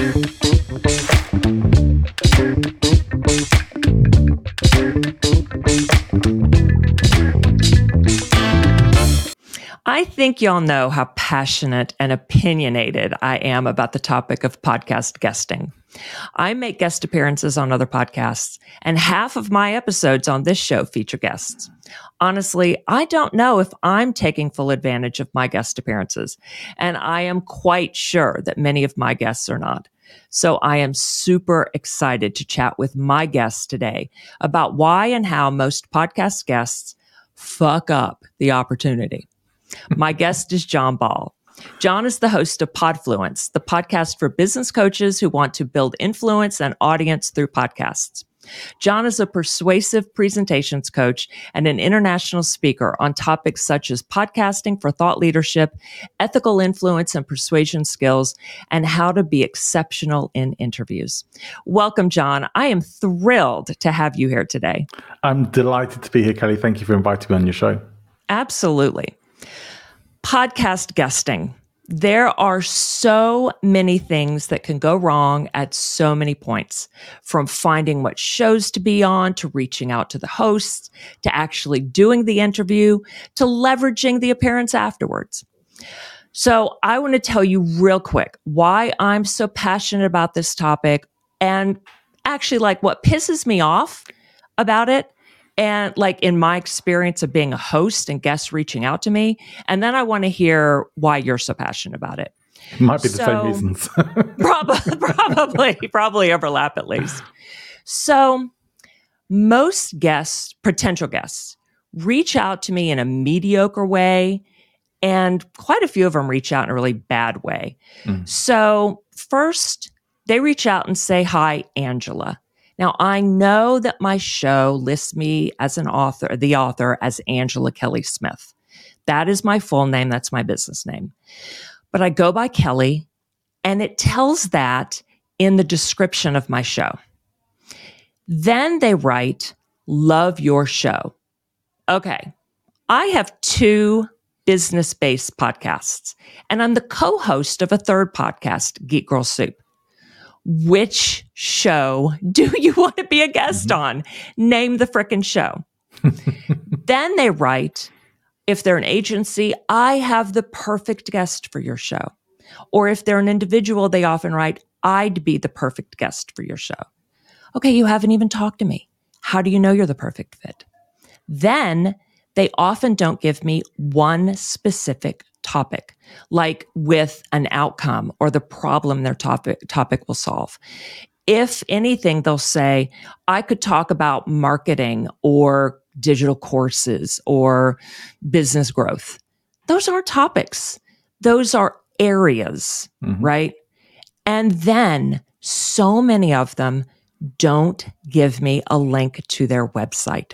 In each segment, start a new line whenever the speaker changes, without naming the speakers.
I think y'all know how passionate and opinionated I am about the topic of podcast guesting. I make guest appearances on other podcasts, and half of my episodes on this show feature guests. Honestly, I don't know if I'm taking full advantage of my guest appearances, and I am quite sure that many of my guests are not. So I am super excited to chat with my guests today about why and how most podcast guests fuck up the opportunity. My guest is John Ball. John is the host of Podfluence, the podcast for business coaches who want to build influence and audience through podcasts. John is a persuasive presentations coach and an international speaker on topics such as podcasting for thought leadership, ethical influence and persuasion skills, and how to be exceptional in interviews. Welcome, John. I am thrilled to have you here today.
I'm delighted to be here, Kelly. Thank you for inviting me on your show.
Absolutely. Podcast guesting. There are so many things that can go wrong at so many points from finding what shows to be on to reaching out to the hosts to actually doing the interview to leveraging the appearance afterwards. So I want to tell you real quick why I'm so passionate about this topic and actually like what pisses me off about it and like in my experience of being a host and guests reaching out to me. And then I want to hear why you're so passionate about it.
Might be the same reasons.
probably, probably, probably overlap at least. So most guests, potential guests, reach out to me in a mediocre way. And quite a few of them reach out in a really bad way. Mm. So first, they reach out and say, Hi, Angela. Now, I know that my show lists me as an author, the author as Angela Kelly Smith. That is my full name. That's my business name. But I go by Kelly, and it tells that in the description of my show. Then they write, Love your show. Okay. I have two business based podcasts, and I'm the co host of a third podcast, Geek Girl Soup which show do you want to be a guest mm-hmm. on? Name the frickin' show. then they write, if they're an agency, I have the perfect guest for your show. Or if they're an individual, they often write, I'd be the perfect guest for your show. Okay, you haven't even talked to me. How do you know you're the perfect fit? Then they often don't give me one specific topic, like with an outcome or the problem their topic, topic will solve. If anything, they'll say, I could talk about marketing or digital courses or business growth. Those aren't topics. Those are areas, mm-hmm. right? And then so many of them don't give me a link to their website.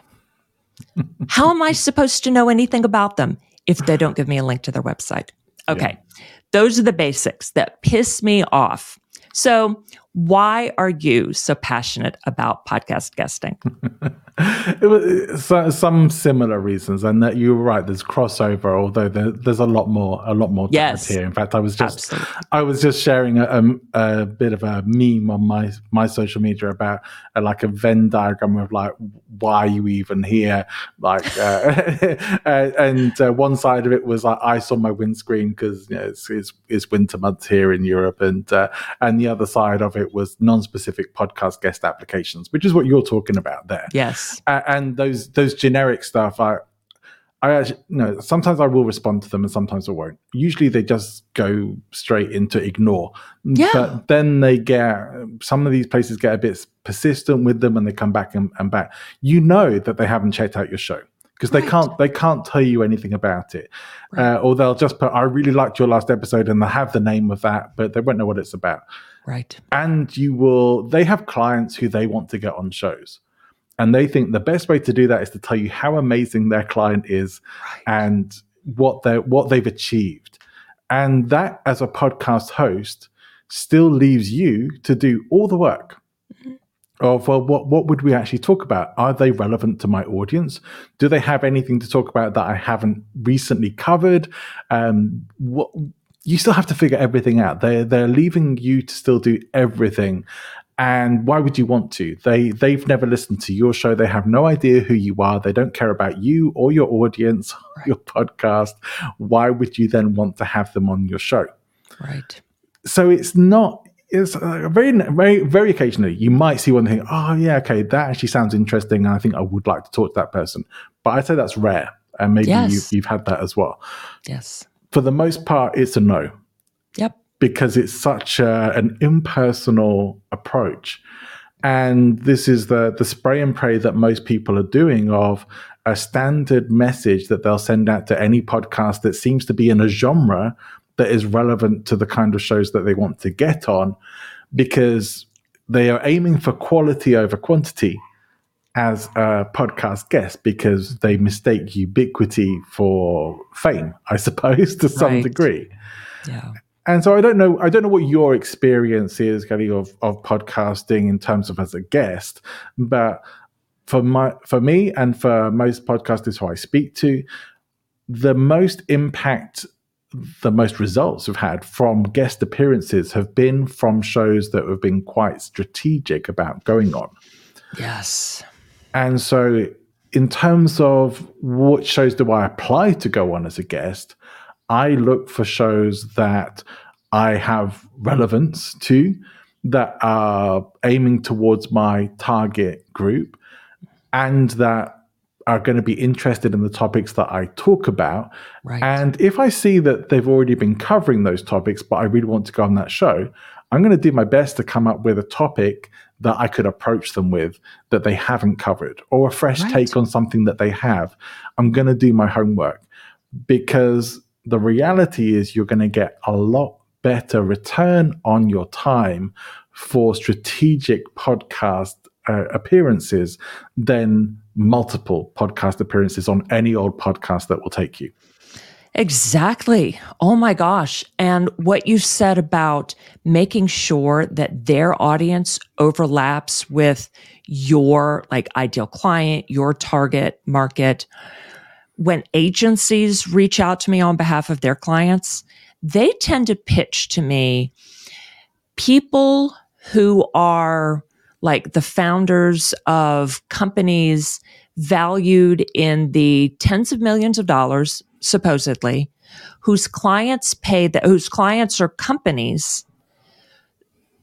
How am I supposed to know anything about them if they don't give me a link to their website. Okay. Yeah. Those are the basics that piss me off. So, why are you so passionate about podcast guesting?
it was uh, some similar reasons, and that you were right. There's crossover, although there, there's a lot more, a lot more
yes.
here. In fact, I was just, Absolutely. I was just sharing a, um, a, bit of a meme on my my social media about uh, like a Venn diagram of like why are you even here, like, uh, and uh, one side of it was like ice on my windscreen because you know, it's, it's, it's winter months here in Europe, and uh, and the other side of it it was non-specific podcast guest applications, which is what you're talking about there.
Yes.
Uh, and those those generic stuff, I I actually no. Sometimes I will respond to them, and sometimes I won't. Usually, they just go straight into ignore.
Yeah.
But then they get some of these places get a bit persistent with them, and they come back and, and back. You know that they haven't checked out your show because right. they can't they can't tell you anything about it, right. uh, or they'll just put "I really liked your last episode" and they have the name of that, but they won't know what it's about.
Right.
And you will, they have clients who they want to get on shows. And they think the best way to do that is to tell you how amazing their client is right. and what they what they've achieved. And that as a podcast host still leaves you to do all the work mm-hmm. of well what what would we actually talk about are they relevant to my audience do they have anything to talk about that i haven't recently covered um what you still have to figure everything out. They they're leaving you to still do everything. And why would you want to? They they've never listened to your show. They have no idea who you are. They don't care about you or your audience, your podcast. Why would you then want to have them on your show?
Right.
So it's not it's uh, very, very, very occasionally you might see one thing. Oh, yeah, okay, that actually sounds interesting, and I think I would like to talk to that person. But I'd say that's rare, and maybe yes. you, you've had that as well.
Yes.
For the most part, it's a no.
Yep.
Because it's such a, an impersonal approach, and this is the the spray and pray that most people are doing of a standard message that they'll send out to any podcast that seems to be in a genre that is relevant to the kind of shows that they want to get on because they are aiming for quality over quantity as a podcast guest because they mistake ubiquity for fame, I suppose, to some
right.
degree.
Yeah.
And so I don't know. I don't know what your experience is, Kelly, of of podcasting in terms of as a guest, but for my for me and for most podcasters who I speak to, the most impact the most results we've had from guest appearances have been from shows that have been quite strategic about going on.
Yes.
And so, in terms of what shows do I apply to go on as a guest, I look for shows that I have relevance to, that are aiming towards my target group, and that are going to be interested in the topics that I talk about.
Right.
And if I see that they've already been covering those topics, but I really want to go on that show, I'm going to do my best to come up with a topic that I could approach them with that they haven't covered or a fresh right. take on something that they have. I'm going to do my homework because the reality is you're going to get a lot better return on your time for strategic podcast uh, appearances than multiple podcast appearances on any old podcast that will take you.
Exactly. Oh my gosh. And what you said about making sure that their audience overlaps with your like ideal client, your target market. When agencies reach out to me on behalf of their clients, they tend to pitch to me people who are like the founders of companies valued in the tens of millions of dollars, supposedly, whose clients pay that whose clients are companies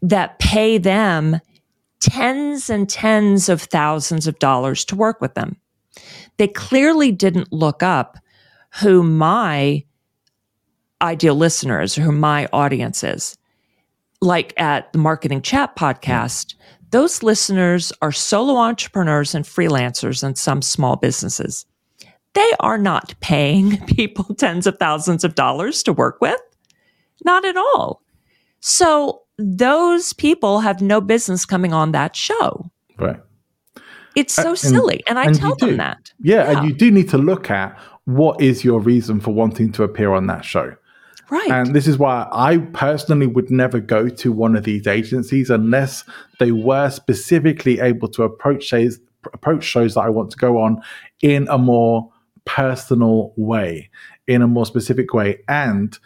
that pay them tens and tens of thousands of dollars to work with them. They clearly didn't look up who my ideal listeners, or who my audience is. Like at the Marketing Chat podcast, those listeners are solo entrepreneurs and freelancers and some small businesses. They are not paying people tens of thousands of dollars to work with. Not at all. So those people have no business coming on that show.
Right.
It's so uh, silly. And, and I tell them that.
Yeah, yeah, and you do need to look at what is your reason for wanting to appear on that show.
Right.
And this is why I personally would never go to one of these agencies unless they were specifically able to approach shows, approach shows that I want to go on in a more personal way, in a more specific way, and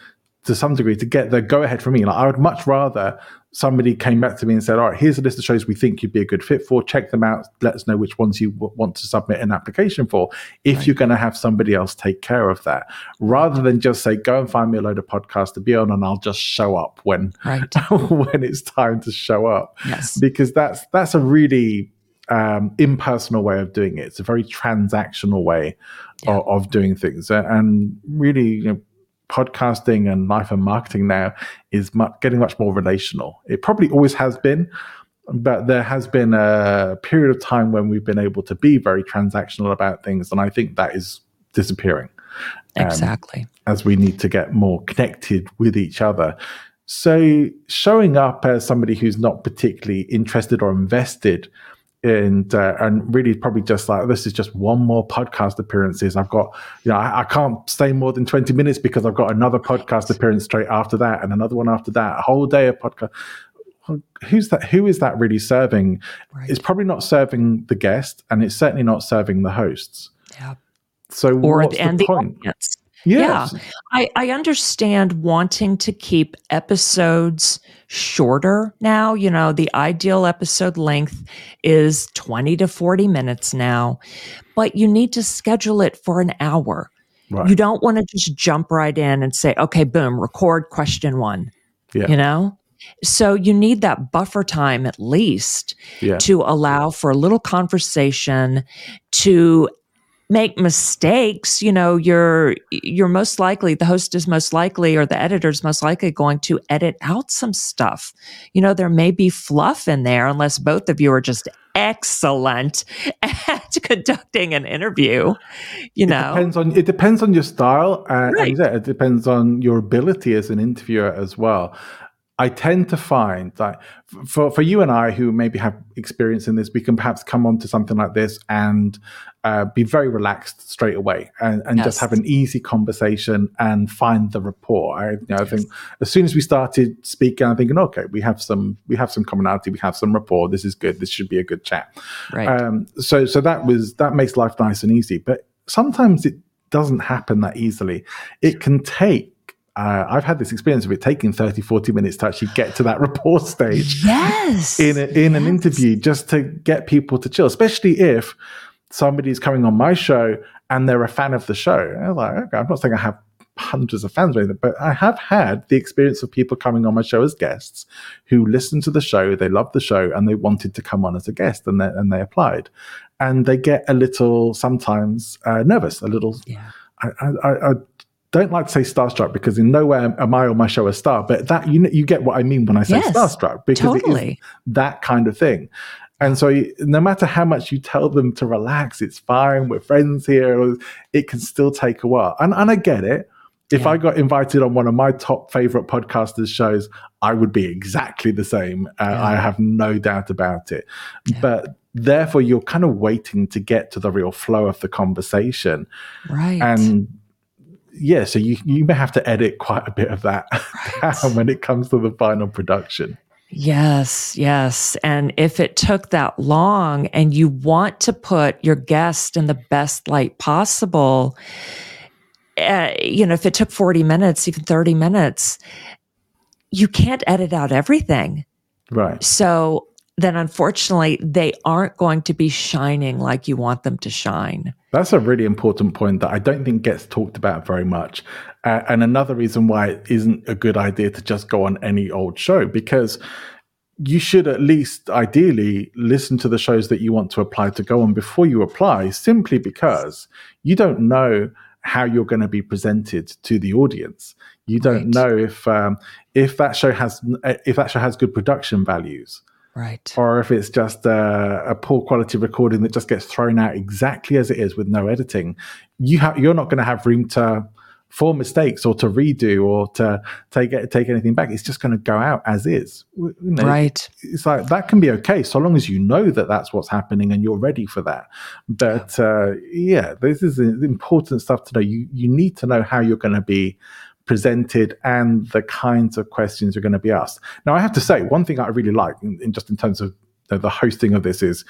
to some degree to get the go ahead from me. Like I would much rather somebody came back to me and said, "All right, here's a list of shows we think you'd be a good fit for. Check them out. Let us know which ones you w- want to submit an application for." If right. you're going to have somebody else take care of that, rather than just say, "Go and find me a load of podcasts to be on, and I'll just show up when
right.
when it's time to show up."
Yes,
because that's that's a really um, impersonal way of doing it. It's a very transactional way yeah. of, of, doing things, and really, you know, podcasting and life and marketing now is getting much more relational. It probably always has been, but there has been a period of time when we've been able to be very transactional about things, and I think that is disappearing.
Um, exactly.
As we need to get more connected with each other. So, showing up as somebody who's not particularly interested or invested and uh, and really probably just like this is just one more podcast appearances. I've got you know I, I, can't stay more than twenty minutes because I've got another podcast appearance straight after that and another one after that. A whole day of podcast. Who's that? Who is that really serving? Right. It's probably not serving the guest, and it's certainly not serving the hosts.
Yeah.
So
or
what's
and
the,
the
point?
audience.
Yes.
Yeah. I, I understand wanting to keep episodes shorter now. You know, the ideal episode length is 20 to 40 minutes now, but you need to schedule it for an hour.
Right.
You don't want to just jump right in and say, okay, boom, record question one.
Yeah.
You know? So you need that buffer time at least
yeah.
to allow for a little conversation to make mistakes you know you're you're most likely the host is most likely or the editor is most likely going to edit out some stuff. You know there may be fluff in there unless both of you are just excellent at conducting an interview you know?
it depends on it depends on your style uh, and,
Right.
and yeah, it depends on your ability as an interviewer as well. I tend to find that for, for you and I, who maybe have experience in this, we can perhaps come onto something like this and uh, be very relaxed straight away and, and just have an easy conversation and find the rapport. I, you know, I think as soon as we started speaking, I'm thinking, okay, we have some we have some commonality, we have some rapport. This is good. This should be a good chat.
right
Um, so so that was that makes life nice and easy. But sometimes it doesn't happen that easily. It can take. Uh, I've had this experience of it taking 30, 40 minutes to actually get to that rapport stage
yes
in a, in an interview just to get people to chill, especially if somebody's coming on my show and they're a fan of the show. I'm like, okay, I'm not saying I have hundreds of fans or anything, but I have had the experience of people coming on my show as guests who listened to the show, they loved the show, and they wanted to come on as a guest, and they, and they applied. And they get a little sometimes uh, nervous, a little.
yeah
I, I, I don't like to say starstruck because in nowhere am I on my show a star, but that you you get what I mean when I say
Yes,
starstruck because it is that kind of thing. And so, no matter how much you tell them to relax, it's fine. We're friends here. It can still take a while, and and I get it. If
Yeah.
I got invited on one of my top favorite podcasters' shows, I would be exactly the same. Uh,
Yeah.
I have no doubt about it.
Yeah.
But therefore, you're kind of waiting to get to the real flow of the conversation,
right
and yeah, so you you may have to edit quite a bit of that down when it comes to the final production.
Yes, yes. And if it took that long and you want to put your guest in the best light possible, uh, you know, if it took 40 minutes, even 30 minutes, you can't edit out everything.
Right.
So then unfortunately, they aren't going to be shining like you want them to shine.
That's a really important point that I don't think gets talked about very much. Uh, and another reason why it isn't a good idea to just go on any old show because you should at least ideally listen to the shows that you want to apply to go on before you apply, simply because you don't know how you're going to be presented to the audience. You don't
Right.
know if um, if that show has if that show has good production values
Right.
or if it's just a, a poor quality recording that just gets thrown out exactly as it is with no editing, you have you're not going to have room to for mistakes or to redo or to take take anything back. It's just going to go out as is. You know,
Right.
It's like that can be okay so long as you know that that's what's happening and you're ready for that. But uh, yeah, this is important stuff to know. You you need to know how you're going to be presented and the kinds of questions you're going to be asked. Now, I have to say, one thing I really like, in, in just in terms of the, the hosting of this, is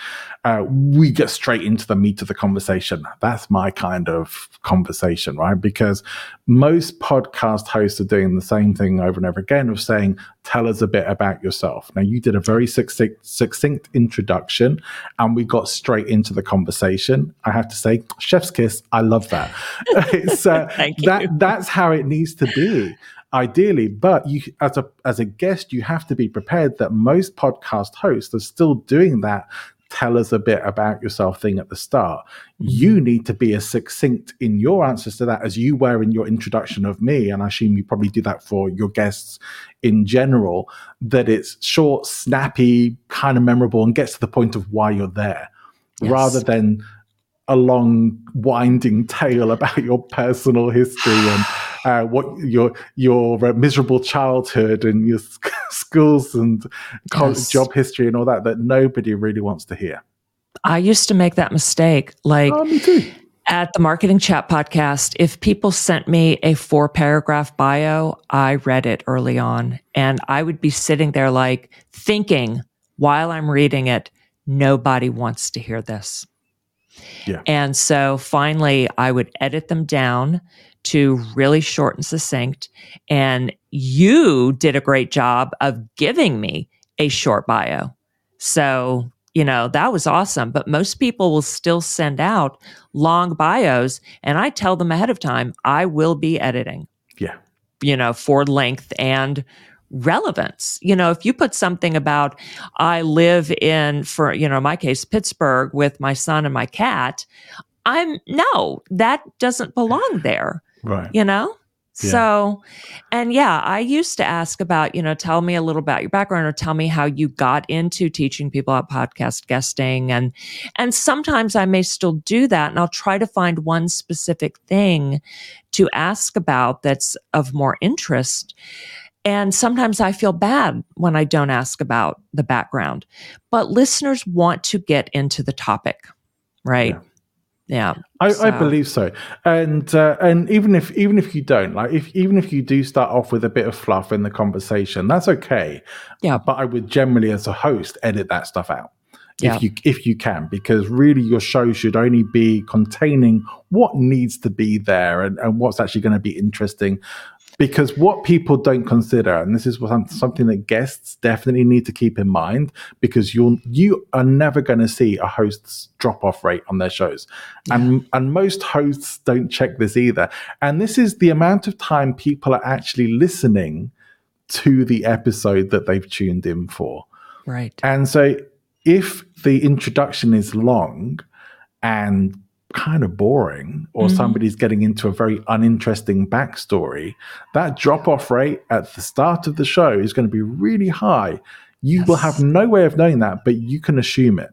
uh, we get straight into the meat of the conversation. That's my kind of conversation, right? Because most podcast hosts are doing the same thing over and over again of saying, "Tell us a bit about yourself." Now, you did a very succinct, succinct introduction, and we got straight into the conversation. I have to say, chef's kiss. I love that. it's uh,
Thank
That, that's how it needs to be ideally but you as a as a guest you have to be prepared that most podcast hosts are still doing that tell us a bit about yourself thing at the start you mm-hmm. need to be as succinct in your answers to that as you were in your introduction of me and i assume you probably do that for your guests in general that it's short snappy kind of memorable and gets to the point of why you're there
Yes.
rather than a long winding tale about your personal history and uh, what your your miserable childhood and your schools and college
Yes.
job history and all that that nobody really wants to hear.
I used to make that mistake. Like,
Oh, me too.
at the Marketing Chat podcast, if people sent me a four paragraph bio, I read it early on and I would be sitting there like thinking while I'm reading it, nobody wants to hear this.
Yeah.
And so finally, I would edit them down to really short and succinct. And you did a great job of giving me a short bio. So, you know, that was awesome. But most people will still send out long bios. And I tell them ahead of time, I will be editing.
Yeah.
You know, for length and relevance. You know, if you put something about, I live in, for, you know, my case, Pittsburgh with my son and my cat, I'm, no, that doesn't belong there.
Right.
You know?
Yeah.
So, and yeah, I used to ask about, you know, tell me a little about your background or tell me how you got into teaching people about podcast guesting. And, and sometimes I may still do that and I'll try to find one specific thing to ask about that's of more interest. And sometimes I feel bad when I don't ask about the background, but listeners want to get into the topic, right?
Yeah.
Yeah.
I, I believe so, and uh, and even if even if you don't like, if even if you do start off with a bit of fluff in the conversation, that's okay.
Yeah.
but I would generally, as a host, edit that stuff out
Yeah.
if you if you can, because really your show should only be containing what needs to be there and, and what's actually going to be interesting. Because what people don't consider, and this is what- something that guests definitely need to keep in mind, because you'll you are never going to see a host's drop off rate on their shows, and and most hosts don't check this either. And this is the amount of time people are actually listening to the episode that they've tuned in for.
Right.
And so if the introduction is long and kind of boring, or
Mhm.
somebody's getting into a very uninteresting backstory, that drop off rate at the start of the show is going to be really high. You will have no way of knowing that, but you can assume it.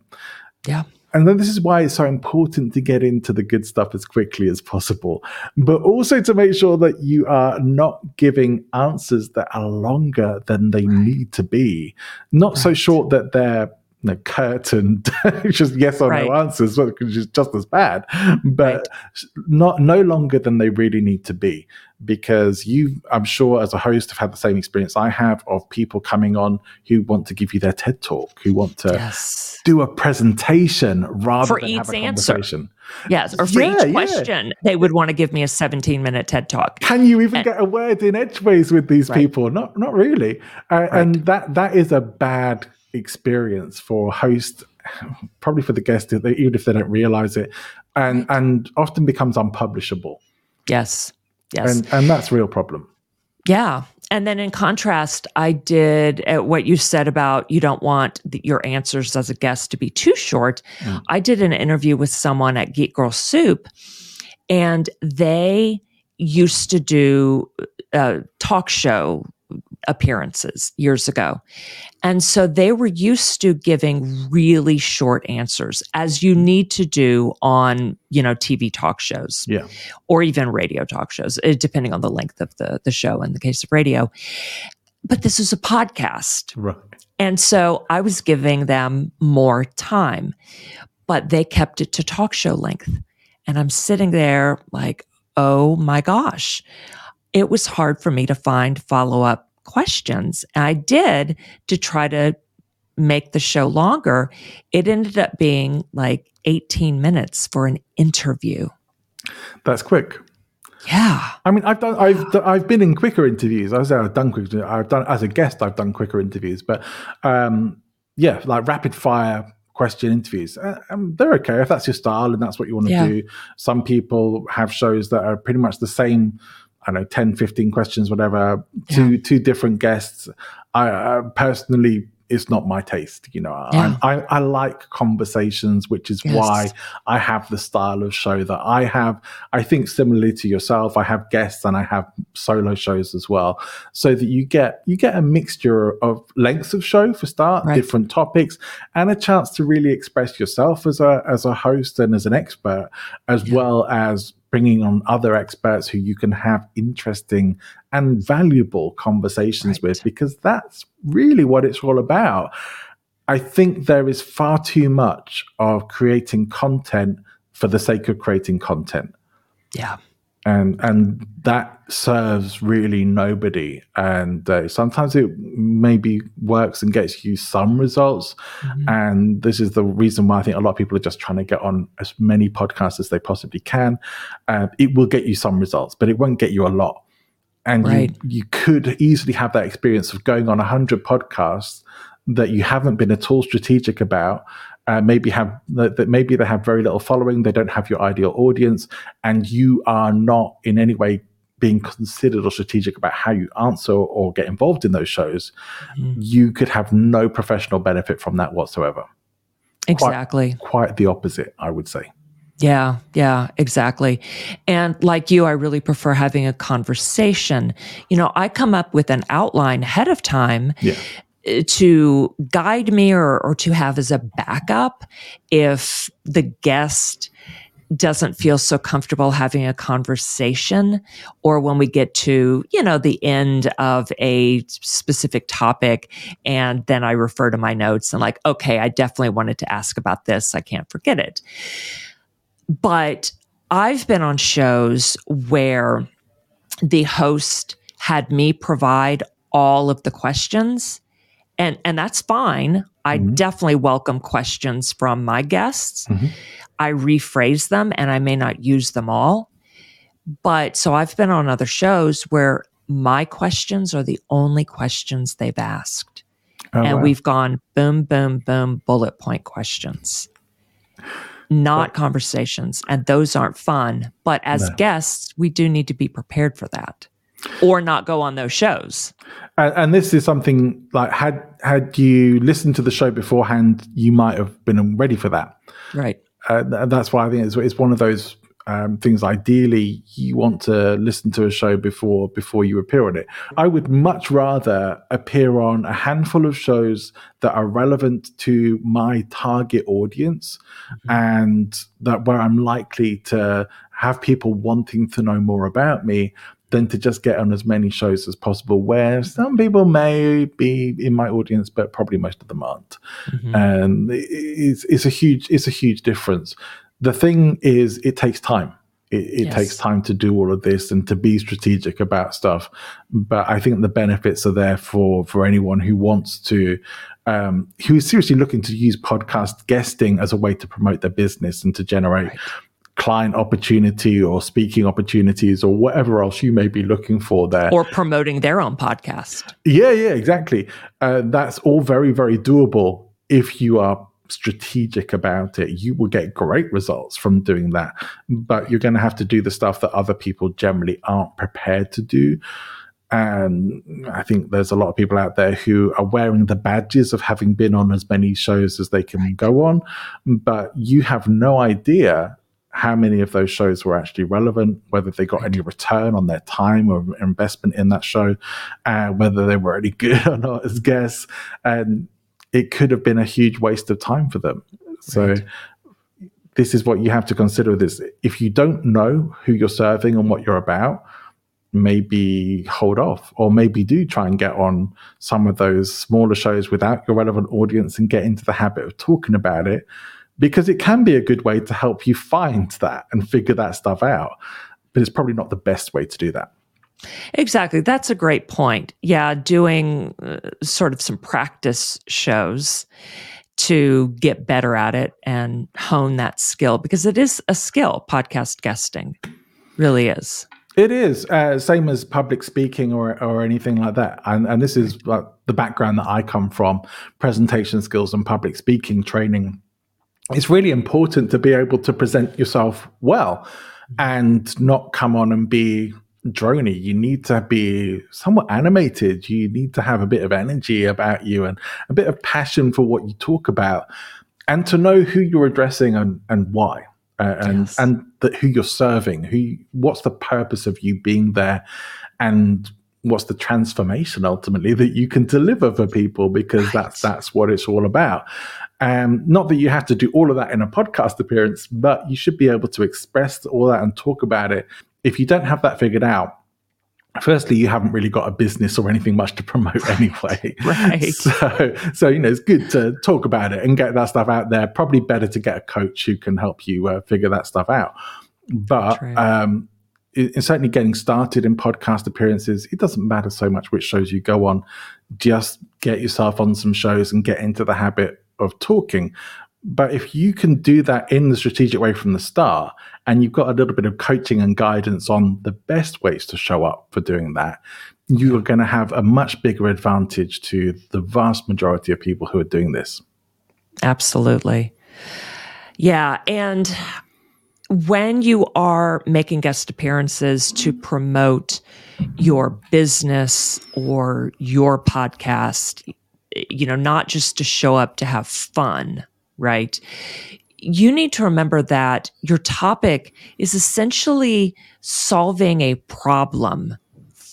Yeah.
And then this is why it's so important to get into the good stuff as quickly as possible, but also to make sure that you are not giving answers that are longer than they need to be. Not so short that they're know, curt and just yes or no answers, which is just as bad, but not no longer than they really need to be. Because you, I'm sure, as a host, have had the same experience I have of people coming on who want to give you their TED talk, who want to
Yes.
do a presentation rather
For
than
each
have a
answer.
conversation.
Yes. Or for
Yeah,
each
yeah.
question, they would want to give me a 17 minute TED talk.
Can you even
And-
get a word in edgeways with these
Right.
people? Not, not really. Uh, And that that is a bad experience for host, probably for the guest, even if they don't realize it, and and often becomes unpublishable,
Yes. Yes.
and and that's a real problem.
Yeah. And then in contrast, I did uh, what you said about you don't want the, your answers as a guest to be too short.
Mm.
I did an interview with someone at Geek Girl Soup, and they used to do a talk show appearances years ago. And so they were used to giving really short answers as you need to do on, you know, TV talk shows
Yeah,
or even radio talk shows, eh, depending on the length of the, the show in the case of radio. But this is a podcast.
right.
And so I was giving them more time, but they kept it to talk show length. And I'm sitting there like, oh my gosh. It was hard for me to find follow up questions. And I did to try to make the show longer. It ended up being like 18 minutes for an interview.
That's quick.
Yeah.
I mean, I've done, I've, I've been in quicker interviews. I say I've done quicker. I've done as a guest. I've done quicker interviews, but um, yeah, like rapid fire question interviews. Uh, um, they're okay if that's your style and that's what you want to
Yeah.
do. Some people have shows that are pretty much the same. I don't know, 10, 15 questions, whatever. Two two different guests. I uh, personally. It's not my taste, you know.
Yeah.
I, I, I like conversations, which is
Yes.
why I have the style of show that I have. I think similarly to yourself, I have guests and I have solo shows as well, so that you get you get a mixture of lengths of show for start,
Right.
different topics, and a chance to really express yourself as a as a host and as an expert, as
Yeah.
well as bringing on other experts who you can have interesting and valuable conversations
Right.
with, because that's really what it's all about. I think there is far too much of creating content for the sake of creating content.
Yeah.
And and that serves really nobody and uh, sometimes it maybe works and gets you some results mm-hmm. and this is the reason why i think a lot of people are just trying to get on as many podcasts as they possibly can uh, it will get you some results but it won't get you a lot and right. you, you could easily have that experience of going on 100 podcasts that you haven't been at all strategic about uh, maybe have that maybe they have very little following they don't have your ideal audience and you are not in any way being considered or strategic about how you answer or get involved in those shows mm-hmm. you could have no professional benefit from that whatsoever
exactly
quite, quite the opposite i would say
yeah, yeah, exactly. And like you, I really prefer having a conversation. You know, I come up with an outline ahead of time yeah to guide me or, or to have as a backup if the guest doesn't feel so comfortable having a conversation or when we get to you know the end of a specific topic and then i refer to my notes and like okay i definitely wanted to ask about this. I can't forget it. But i've been on shows where the host had me provide all of the questions and and that's fine. I mm-hmm. definitely welcome questions from my guests. Mm-hmm. I rephrase them and I may not use them all. But so I've been on other shows where my questions are the only questions they've asked. Oh, and wow. we've gone boom, boom, boom, bullet point questions, not conversations. And those aren't fun. But as no. guests, we do need to be prepared for that or not go on those shows.
And, and, this is something like had had you listened to the show beforehand, you might have been ready for that.
Right.
Uh, that's why I think it's, it's one of those um, things. Ideally, you want to listen to a show before before you appear on it. I would much rather appear on a handful of shows that are relevant to my target audience, mm-hmm. and that where I'm likely to have people wanting to know more about me than to just get on as many shows as possible where some people may be in my audience but probably most of them aren't. Mm-hmm. and it's, it's a huge it's a huge difference. The thing is it takes time. It, it yes. takes time to do all of this and to be strategic about stuff. But i think the benefits are there for for anyone who wants to um, who is seriously looking to use podcast guesting as a way to promote their business and to generate right client opportunity or speaking opportunities or whatever else you may be looking for there.
Or promoting their own podcast.
Yeah, yeah, exactly. Uh, that's all very, very doable if you are strategic about it. You will get great results from doing that. But you're going to have to do the stuff that other people generally aren't prepared to do. And I think there's a lot of people out there who are wearing the badges of having been on as many shows as they can go on, but you have no idea how many of those shows were actually relevant, whether they got any return on their time or investment in that show, uh, whether they were any good or not as guests. And it could have been a huge waste of time for them. So right. this is what you have to consider with this. If you don't know who you're serving and what you're about, maybe hold off or maybe do try and get on some of those smaller shows without your relevant audience and get into the habit of talking about it because it can be a good way to help you find that and figure that stuff out. But it's probably not the best way to do that.
Exactly. That's a great point. Yeah, doing uh, sort of some practice shows to get better at it and hone that skill because it is a skill, podcast guesting really is.
It is uh, same as public speaking or or anything like that, and and this is uh, the background that I come from: presentation skills and public speaking training it's really important to be able to present yourself well and not come on and be drony. You need to be somewhat animated. You need to have a bit of energy about you and a bit of passion for what you talk about and to know who you're addressing and, and why. Uh, and yes. and the, who you're serving, who what's the purpose of you being there, and what's the transformation ultimately that you can deliver for people because right. that's that's what it's all about. Um, not that you have to do all of that in a podcast appearance, but you should be able to express all that and talk about it. If you don't have that figured out, firstly you haven't really got a business or anything much to promote anyway.
Right.
So so you know it's good to talk about it and get that stuff out there. Probably better to get a coach who can help you uh, figure that stuff out. But um in certainly getting started in podcast appearances, it doesn't matter so much which shows you go on. Just get yourself on some shows and get into the habit of talking. But if you can do that in the strategic way from the start, and you've got a little bit of coaching and guidance on the best ways to show up for doing that, you are going to have a much bigger advantage to the vast majority of people who are doing this.
Absolutely. Yeah. And when you are making guest appearances to promote your business or your podcast, you know, not just to show up to have fun, right? You need to remember that your topic is essentially solving a problem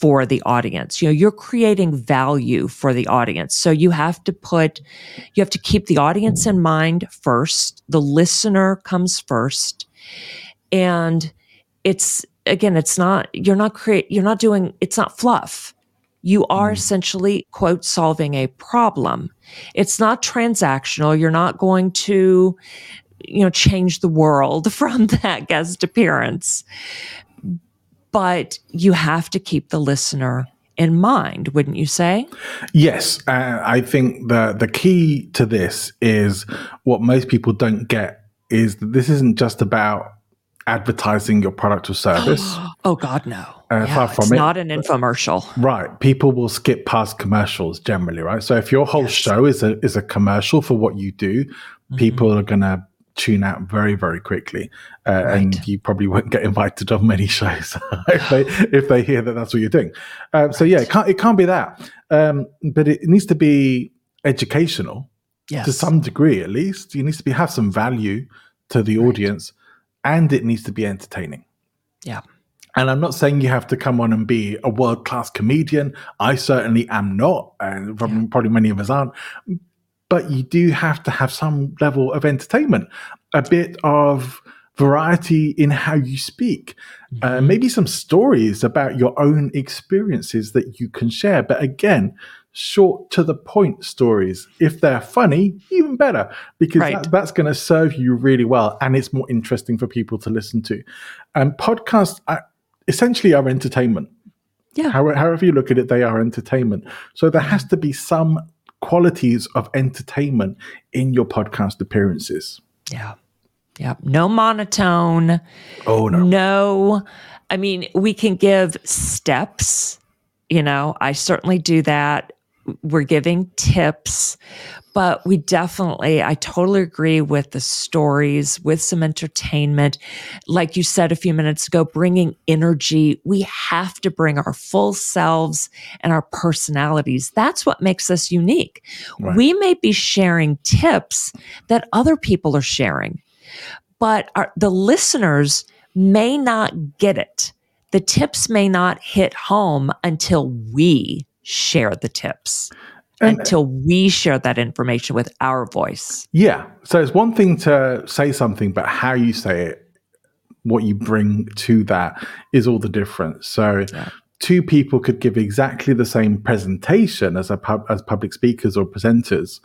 for the audience. You know, you're creating value for the audience. So you have to put, you have to keep the audience in mind first. The listener comes first. And it's, again, it's not, you're not create, you're not doing, it's not fluff. You are mm. essentially, quote, solving a problem. It's not transactional. You're not going to, you know, change the world from that guest appearance. But you have to keep the listener in mind, wouldn't you say?
Yes, uh, I think the the key to this is what most people don't get is that this isn't just about advertising your product or service.
oh God, no! Uh, yeah, far from it's it. Not an infomercial,
right? People will skip past commercials generally, right? So if your whole yes. show is a is a commercial for what you do, mm-hmm. people are gonna tune out very very quickly uh, right. and you probably won't get invited on many shows if they if they hear that that's what you're doing uh, so yeah it can't it can't be that um, but it needs to be educational yes. to some degree at least you needs to be have some value to the right. audience and it needs to be entertaining.
Yeah.
And I'm not saying you have to come on and be a world class comedian. I certainly am not, and yeah. probably many of us aren't. But you do have to have some level of entertainment, a bit of variety in how you speak, uh, mm-hmm. uh, maybe some stories about your own experiences that you can share. But again, short to the point stories. If they're funny, even better, because right. that, that's going to serve you really well and it's more interesting for people to listen to. And podcasts are, essentially are entertainment.
Yeah.
However, however you look at it, they are entertainment. So there has to be some qualities of entertainment in your podcast appearances.
Yeah. Yeah. No monotone.
Oh, no.
No. I mean, we can give steps. You know, I certainly do that we're giving tips, but we definitely, I totally agree with the stories, with some entertainment. Like you said a few minutes ago, bringing energy. We have to bring our full selves and our personalities. That's what makes us unique. Right. We may be sharing tips that other people are sharing, but our, the listeners may not get it. The tips may not hit home until we share the tips and, uh, until we share that information with our voice.
Yeah. So it's one thing to say something, but how you say it, what you bring to that is all the difference. So yeah. two people could give exactly the same presentation as a pub, as public speakers or presenters,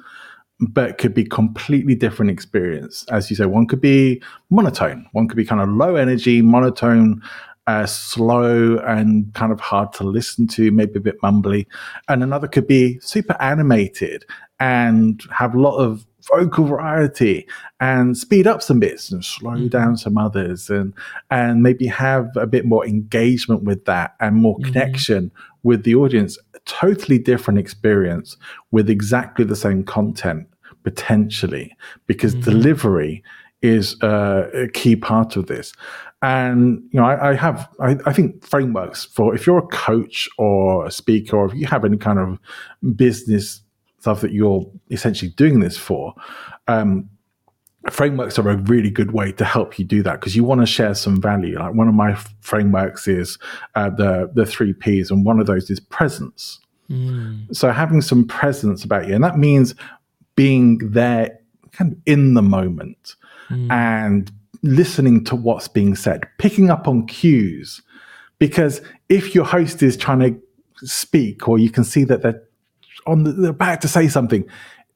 but could be completely different experience. As you say, one could be monotone, one could be kind of low energy, monotone, uh, slow and kind of hard to listen to, maybe a bit mumbly. And another could be super animated and have a lot of vocal variety and speed up some bits and slow mm-hmm. down some others and and maybe have a bit more engagement with that and more mm-hmm. connection with the audience a totally different experience with exactly the same content potentially because mm-hmm. delivery is uh, a key part of this and you know, I, I have I, I, think frameworks for if you're a coach or a speaker, or if you have any kind of business stuff that you're essentially doing this for, um, frameworks are a really good way to help you do that because you want to share some value. Like one of my frameworks is uh, the the three P's, and one of those is presence. Mm. So having some presence about you, and that means being there, kind of in the moment, mm. and listening to what's being said, picking up on cues. Because if your host is trying to speak, or you can see that they're on the, they're about to say something,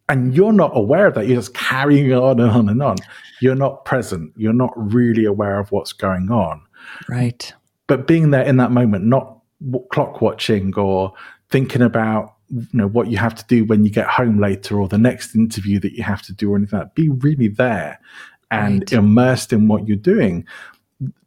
and you're not aware of that, you're just carrying on and on and on. You're not present. You're not really aware of what's going on.
Right.
but being there in that moment, not w- clock watching or thinking about you know what you have to do when you get home later or the next interview that you have to do or anything like that. Be really there and
Right.
immersed in what you're doing.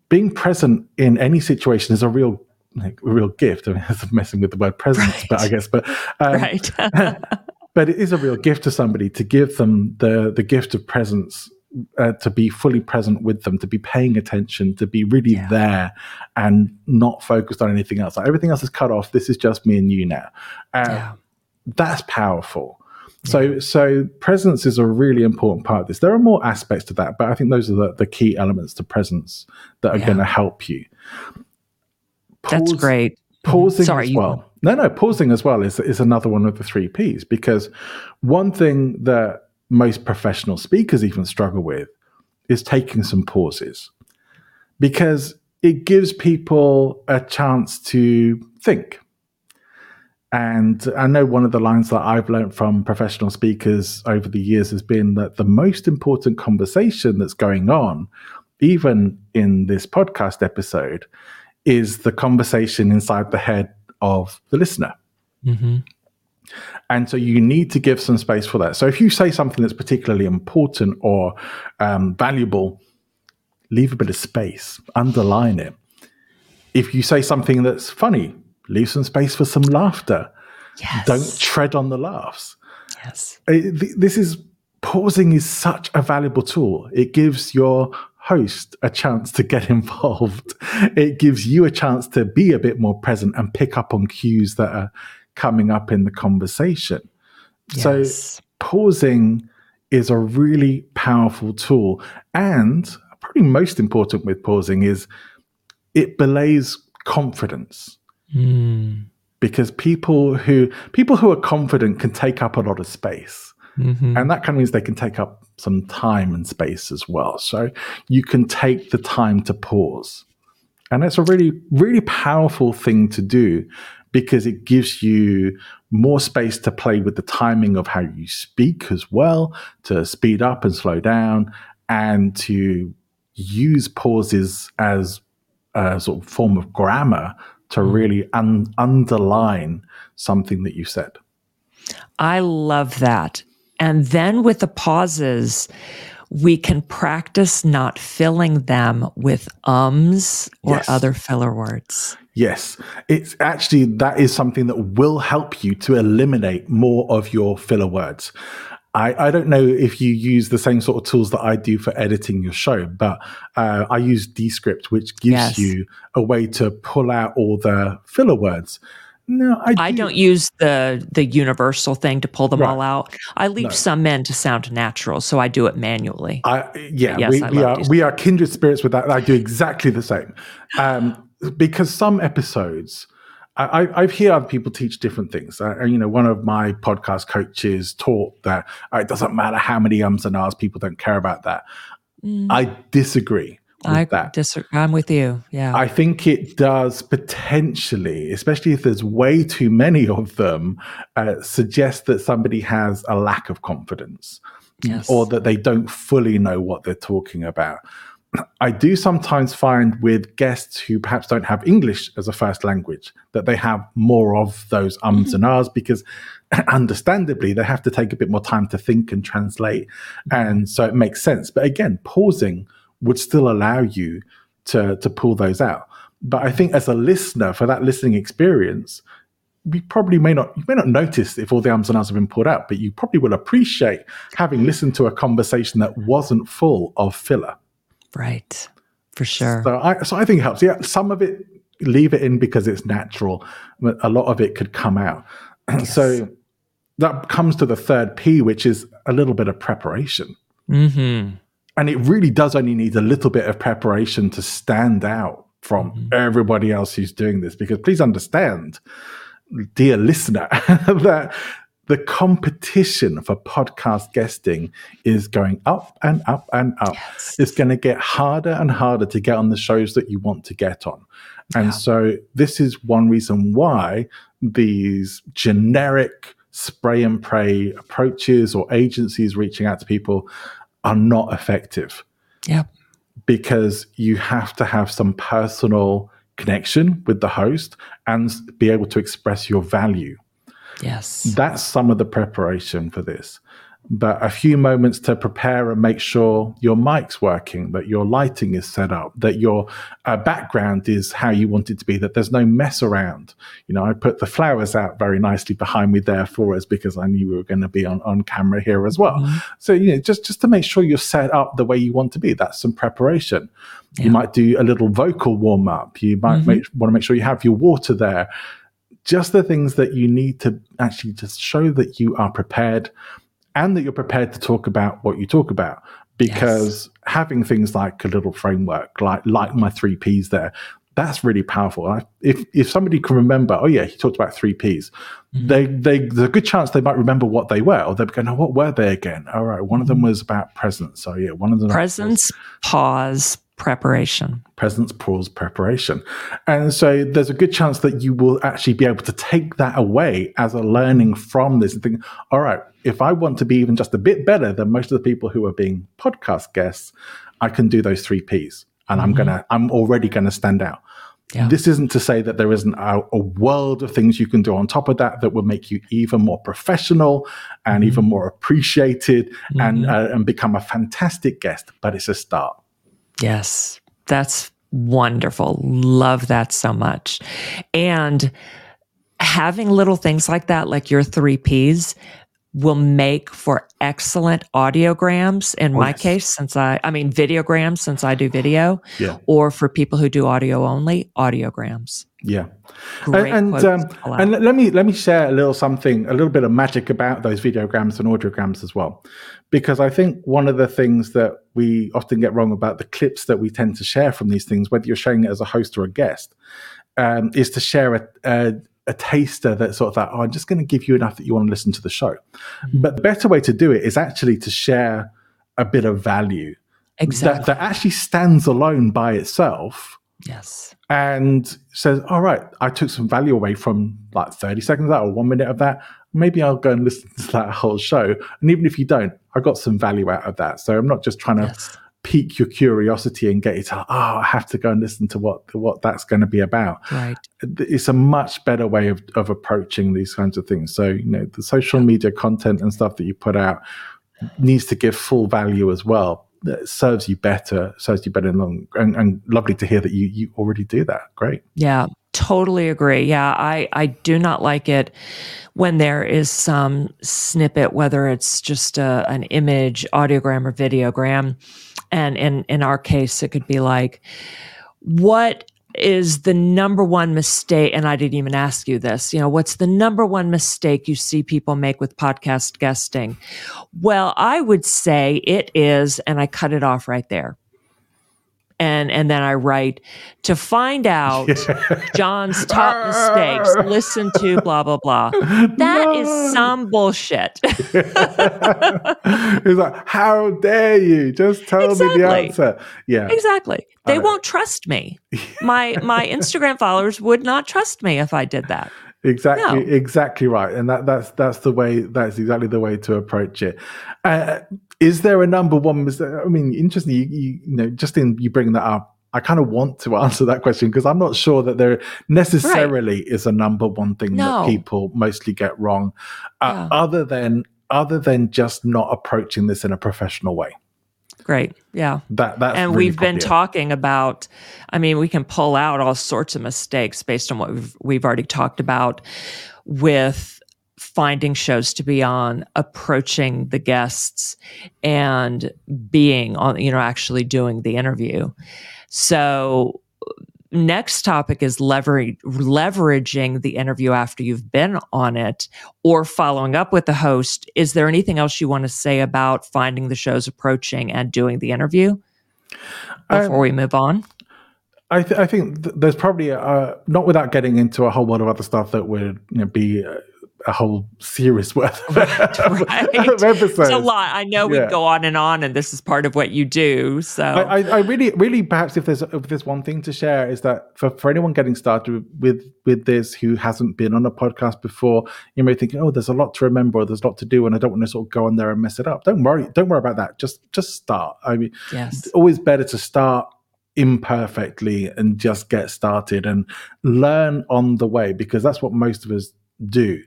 Being present in any situation is a real like a real gift. I mean, I'm messing with the word presence, but I guess, but um,
right.
but it is a real gift to somebody to give them the the gift of presence uh, to be fully present with them to be paying attention to be really
Yeah.
there and not focused on anything else like everything else is cut off this is just me and you now uh,
yeah.
that's powerful so so presence is a really important part of this there are more aspects to that but i think those are the, the key elements to presence that are
Yeah.
going to help you
That's great.
pausing
Sorry,
as
you-
well. No, no, pausing as well is is another one of the three P's because one thing that most professional speakers even struggle with is taking some pauses because it gives people a chance to think. And I know one of the lines that I've learned from professional speakers over the years has been that the most important conversation that's going on, even in this podcast episode, is the conversation inside the head of the listener.
hmm
And so you need to give some space for that. So if you say something that's particularly important or um, valuable, leave a bit of space, underline it. If you say something that's funny, leave some space for some laughter.
Yes.
Don't tread on the laughs.
Yes.
Th- This is pausing is such a valuable tool. It gives your host a chance to get involved. It gives you a chance to be a bit more present and pick up on cues that are coming up in the conversation. So
Yes.
pausing is a really powerful tool. And probably most important with pausing is it belays confidence
Mm.
because people who people who are confident can take up a lot of space.
Mhm.
And that kind of means they can take up some time and space as well. So you can take the time to pause. And that's a really, really powerful thing to do because it gives you more space to play with the timing of how you speak as well, to speed up and slow down, and to use pauses as a sort of form of grammar to mm. really un- underline something that you said.
I love that. And then with the pauses, we can practice not filling them with ums or
Yes.
other filler words.
Yes, it's actually that is something that will help you to eliminate more of your filler words. I, I don't know if you use the same sort of tools that I do for editing your show, but uh, I use Descript, which gives
Yes.
you a way to pull out all the filler words. No, I,
I
do-
don't use the the universal thing to pull them
Right.
all out. I leave
No.
some in to sound natural, so I do it manually.
I, yeah,
Yes,
we,
I
we are we are kindred spirits with that. I do exactly the same um, because some episodes. I, I- I've heard other people teach different things. Uh, you know, one of my podcast coaches taught that uh, it doesn't matter how many ums and ahs, people don't care about that. I disagree with
I
that.
I'm with you. Yeah.
I think it does potentially, especially if there's way too many of them, uh, suggest that somebody has a lack of confidence
Yes.
or that they don't fully know what they're talking about. I do sometimes find with guests who perhaps don't have English as a first language that they have more of those ums mm-hmm. and ahs because understandably they have to take a bit more time to think and translate. And so it makes sense. But again, pausing would still allow you to, to pull those out. But I think as a listener, for that listening experience, we probably may not you may not notice if all the ums and ahs have been pulled out, but you probably will appreciate having listened to a conversation that wasn't full of filler.
Right. For sure.
So I so I think it helps. Yeah, some of it leave it in because it's natural, but a lot of it could come out. So that comes to the third P, which is a little bit of preparation.
hmm
And it really does only need a little bit of preparation to stand out from everybody else who's doing this. Because please understand, dear listener, that the competition for podcast guesting is going up and up and up.
Yes.
It's going to get harder and harder to get on the shows that you want to get on. And
Yeah.
so, this is one reason why these generic spray and pray approaches or agencies reaching out to people are not effective
Yep.
because you have to have some personal connection with the host and be able to express your value.
Yes.
That's some of the preparation for this but a few moments to prepare and make sure your mic's working, that your lighting is set up, that your uh, background is how you want it to be, that there's no mess around. You know, I put the flowers out very nicely behind me there for us because I knew we were going to be on, on camera here as well. Mm-hmm. So, you know, just, just to make sure you're set up the way you want to be, that's some preparation. Yeah. You might do a little vocal warm up. You might mm-hmm. make, want to make sure you have your water there. Just the things that you need to actually just show that you are prepared and that you're prepared to talk about what you talk about because yes. having things like a little framework like like my three p's there that's really powerful I, if if somebody can remember oh yeah he talked about three p's mm-hmm. they they there's a good chance they might remember what they were or they're going oh, what were they again all right one of them mm-hmm. was about presence so yeah one of them
presence pause preparation.
Presence pause preparation. And so there's a good chance that you will actually be able to take that away as a learning from this and think, all right, if I want to be even just a bit better than most of the people who are being podcast guests, I can do those three P's. And mm-hmm. I'm gonna, I'm already gonna stand out. Yeah. This isn't to say that there isn't a, a, world of things you can do on top of that that will make you even more professional and mm-hmm. even more appreciated mm-hmm. and uh, and become a fantastic guest. But it's a start.
Yes, that's wonderful. Love that so much. And having little things like that, like your three P's, will make for excellent audiograms in oh, my yes. case since i i mean videograms since i do video
yeah.
or for people who do audio only audiograms
yeah and and, um, and let me let me share a little something a little bit of magic about those videograms and audiograms as well because i think one of the things that we often get wrong about the clips that we tend to share from these things whether you're sharing it as a host or a guest um, is to share a, a a taster that sort of that, oh, I'm just going to give you enough that you want to listen to the show. Mm-hmm. But the better way to do it is actually to share a bit of value
exactly.
that, that actually stands alone by itself.
Yes.
And says, all right, I took some value away from like 30 seconds of that or one minute of that. Maybe I'll go and listen to that whole show. And even if you don't, I got some value out of that. So I'm not just trying to yes pique your curiosity and get you to oh I have to go and listen to what what that's going to be about.
Right.
It's a much better way of of approaching these kinds of things. So you know the social media content and stuff that you put out needs to give full value as well. That serves you better, serves you better in long and, and lovely to hear that you you already do that. Great.
Yeah, totally agree. Yeah, I I do not like it when there is some snippet, whether it's just a, an image, audiogram, or videogram and in, in our case, it could be like, what is the number one mistake? And I didn't even ask you this, you know, what's the number one mistake you see people make with podcast guesting? Well, I would say it is, and I cut it off right there and and then I write to find out John's top mistakes. Listen to blah blah blah. That no. is some bullshit.
He's like, how dare you? Just tell exactly. me the answer. Yeah,
exactly. They won't trust me. My my Instagram followers would not trust me if I did that.
Exactly, no. exactly right, and that that's that's the way. That's exactly the way to approach it. Uh, is there a number one? I mean, interesting. You, you, you know, just in you bringing that up, I kind of want to answer that question because I'm not sure that there necessarily right. is a number one thing no. that people mostly get wrong, uh, yeah. other than other than just not approaching this in a professional way.
Great. Yeah.
That that's
and
really
we've been talking about I mean, we can pull out all sorts of mistakes based on what we've we've already talked about with finding shows to be on, approaching the guests and being on, you know, actually doing the interview. So next topic is leverage, leveraging the interview after you've been on it or following up with the host. Is there anything else you want to say about finding the shows approaching and doing the interview before um, we move on?
I, th- I think th- there's probably a, not without getting into a whole lot of other stuff that would you know, be uh, a whole series worth of, right. of episodes.
It's a lot. I know we go on and on, and this is part of what you do. So
I, I, really, really, perhaps if there's if there's one thing to share is that for, for anyone getting started with with this who hasn't been on a podcast before, you may think, oh, there's a lot to remember, or there's a lot to do, and I don't want to sort of go on there and mess it up. Don't worry, don't worry about that. Just just start. I mean,
yes,
always better to start imperfectly and just get started and learn on the way because that's what most of us do.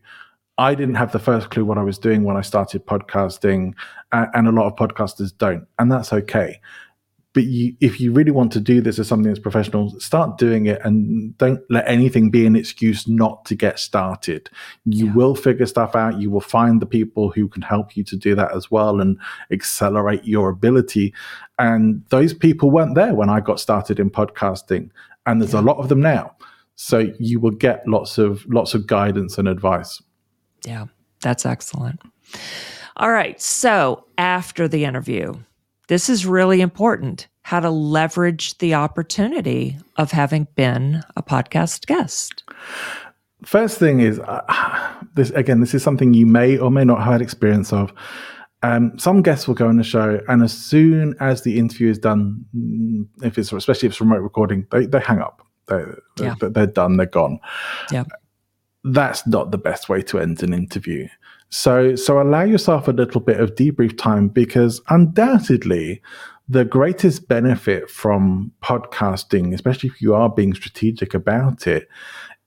I didn't have the first clue what I was doing when I started podcasting, and a lot of podcasters don't, and that's okay but you, if you really want to do this as something that's professional, start doing it and don't let anything be an excuse not to get started. You yeah. will figure stuff out. You will find the people who can help you to do that as well and accelerate your ability. And those people weren't there when I got started in podcasting, and there's yeah. a lot of them now. So you will get lots of lots of guidance and advice.
Yeah, that's excellent. All right. So after the interview, this is really important how to leverage the opportunity of having been a podcast guest.
First thing is uh, this again, this is something you may or may not have had experience of. Um, some guests will go on the show, and as soon as the interview is done, if it's especially if it's remote recording, they, they hang up. They, yeah. they're, they're done. They're gone.
Yeah,
that's not the best way to end an interview. So, so allow yourself a little bit of debrief time because undoubtedly the greatest benefit from podcasting, especially if you are being strategic about it,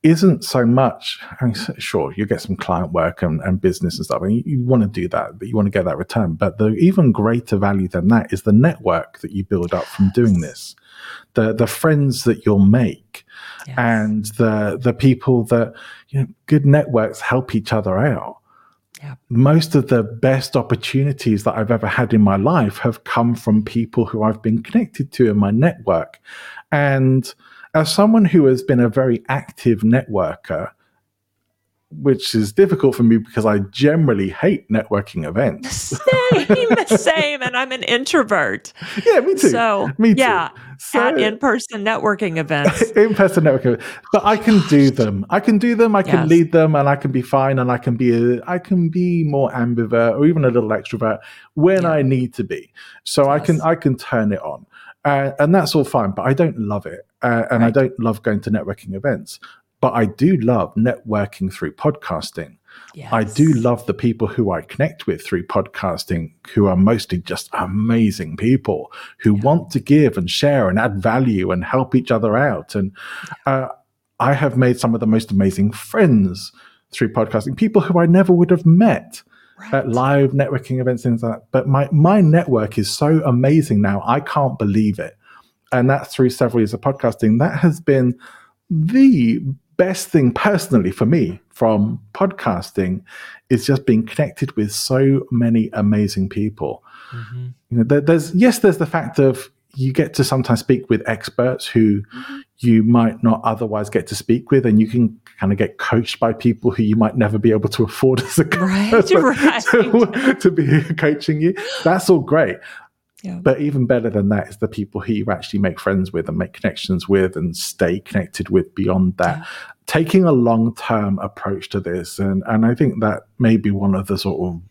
isn't so much. I mean, sure, you get some client work and, and business and stuff, and you, you, want to do that, but you want to get that return. But the even greater value than that is the network that you build up from doing this, the the friends that you'll make, yes. and the the people that you know, good networks help each other out.
Yeah.
Most of the best opportunities that I've ever had in my life have come from people who I've been connected to in my network. And as someone who has been a very active networker, which is difficult for me because I generally hate networking events.
Same, same. And I'm an introvert.
Yeah, me too.
So,
me too.
Yeah, so, at in-person networking events.
in-person networking, but I can do them. I can do them. I can yes. lead them, and I can be fine. And I can be, a, I can be more ambivert or even a little extrovert when yeah. I need to be. So yes. I can, I can turn it on. Uh, and that's all fine, but I don't love it. Uh, and right. I don't love going to networking events. But I do love networking through podcasting. Yes. I do love the people who I connect with through podcasting, who are mostly just amazing people who yeah. want to give and share and add value and help each other out. And uh, I have made some of the most amazing friends through podcasting, people who I never would have met. Right. At live networking events, things like that. But my my network is so amazing now. I can't believe it, and that's through several years of podcasting. That has been the best thing personally for me from podcasting is just being connected with so many amazing people. Mm-hmm. You know, there, there's yes, there's the fact of you get to sometimes speak with experts who mm-hmm. you might not otherwise get to speak with, and you can kind of get coached by people who you might never be able to afford as a
right, right.
to, to be coaching you. That's all great. Yeah. But even better than that is the people who you actually make friends with and make connections with and stay connected with beyond that. Yeah. Taking a long term approach to this. And, and I think that may be one of the sort of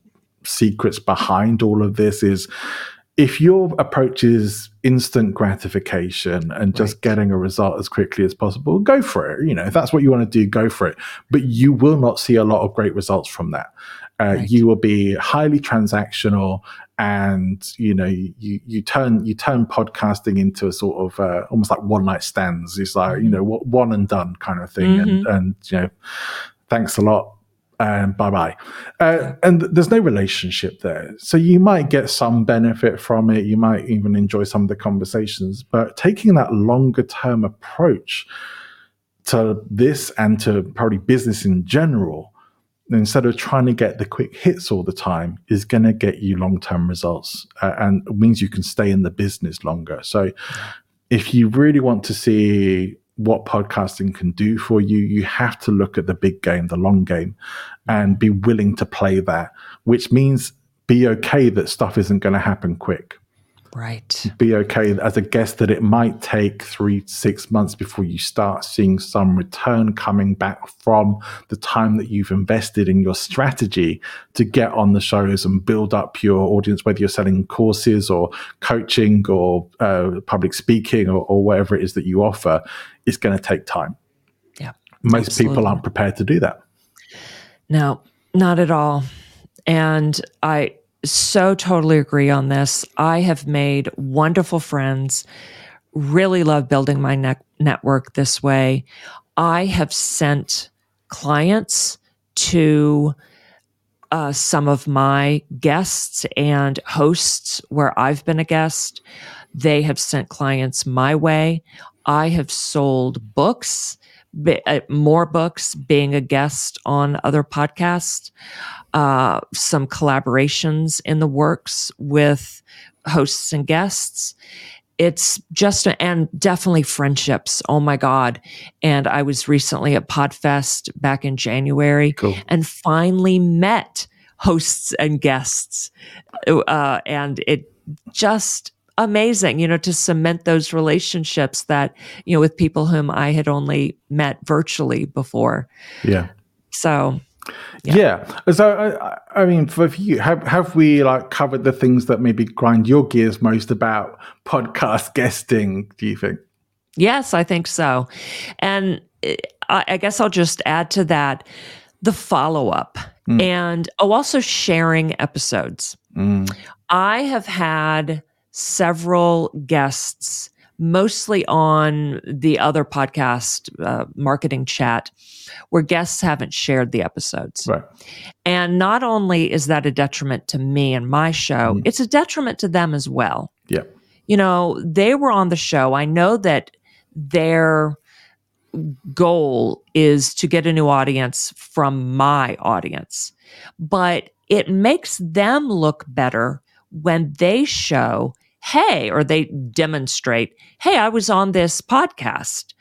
secrets behind all of this is if your approach is instant gratification and just right. getting a result as quickly as possible, go for it. You know, if that's what you want to do, go for it. But you will not see a lot of great results from that. Uh, right. You will be highly transactional, and you know you you turn you turn podcasting into a sort of uh, almost like one night stands. It's like you know one and done kind of thing, mm-hmm. and and you know thanks a lot and bye bye. Uh, and there's no relationship there. So you might get some benefit from it. You might even enjoy some of the conversations, but taking that longer term approach to this and to probably business in general instead of trying to get the quick hits all the time is going to get you long-term results uh, and means you can stay in the business longer. So if you really want to see what podcasting can do for you you have to look at the big game the long game and be willing to play that which means be okay that stuff isn't going to happen quick
Right.
Be okay as a guest that it might take three, six months before you start seeing some return coming back from the time that you've invested in your strategy to get on the shows and build up your audience, whether you're selling courses or coaching or uh, public speaking or, or whatever it is that you offer. It's going to take time.
Yeah.
Most absolutely. people aren't prepared to do that.
No, not at all. And I, so totally agree on this. I have made wonderful friends, really love building my ne- network this way. I have sent clients to uh, some of my guests and hosts where I've been a guest. They have sent clients my way. I have sold books, more books, being a guest on other podcasts, uh, some collaborations in the works with hosts and guests it's just and definitely friendships. Oh my god! And I was recently at Podfest back in January,
cool.
and finally met hosts and guests, uh, and it just amazing, you know, to cement those relationships that you know with people whom I had only met virtually before.
Yeah.
So
yeah. yeah. So, I, I, mean, for you, have have we like covered the things that maybe grind your gears most about podcast guesting? Do you think?
Yes, I think so. And eh, I, I guess I'll just add to that the follow up mm. and oh, also sharing episodes. Mm. I have had several guests mostly on the other podcast, uh, Marketing Chat, where guests haven't shared the episodes.
Right.
And not only is that a detriment to me and my show, mm. it's a detriment to them as well.
Yeah.
You know, they were on the show. I know that their goal is to get a new audience from my audience, but it makes them look better when they show hey, or they demonstrate, hey, I was on this podcast.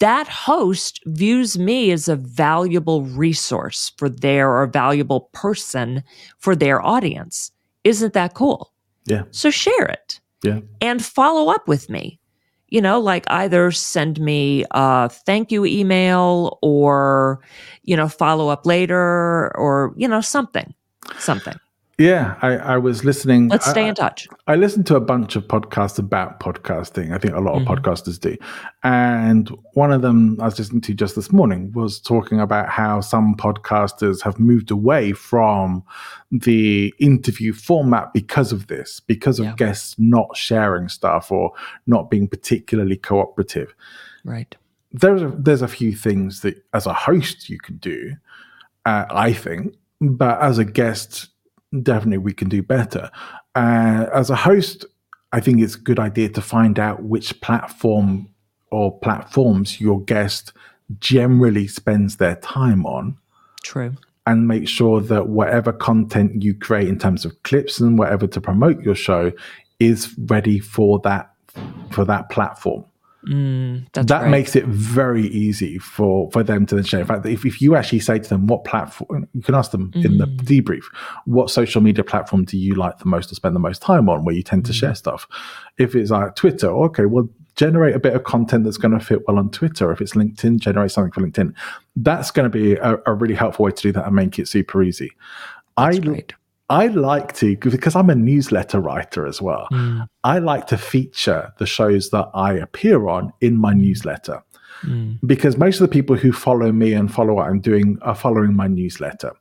That host views me as a valuable resource for their or valuable person for their audience. Isn't that cool?
Yeah.
So share it.
Yeah.
And follow up with me. You know, like either send me a thank you email or, you know, follow up later or, you know, something, something.
Yeah, I, I was listening.
Let's stay I, in touch.
I, listened to a bunch of podcasts about podcasting. I think a lot of mm-hmm. podcasters do. And one of them I was listening to just this morning was talking about how some podcasters have moved away from the interview format because of this, because of yeah. guests not sharing stuff or not being particularly cooperative.
Right.
There's a, there's a few things that as a host you can do, uh, I think, but as a guest, definitely we can do better. Uh, as a host, I think it's a good idea to find out which platform or platforms your guest generally spends their time on.
True.
And make sure that whatever content you create in terms of clips and whatever to promote your show is ready for that for that platform.
Mm,
that right. makes it very easy for for them to then share. In fact, if, if you actually say to them what platform, you can ask them mm. in the mm. debrief, what social media platform do you like the most to spend the most time on, where you tend to mm. share stuff. If it's like Twitter, okay, well, generate a bit of content that's going to fit well on Twitter. If it's LinkedIn, generate something for LinkedIn. That's going to be a, a really helpful way to do that and make it super easy.
That's I right.
I like to because I'm a newsletter writer as well. Mm. I like to feature the shows that I appear on in my mm. newsletter. Mm. Because most of the people who follow me and follow what I'm doing are following my newsletter.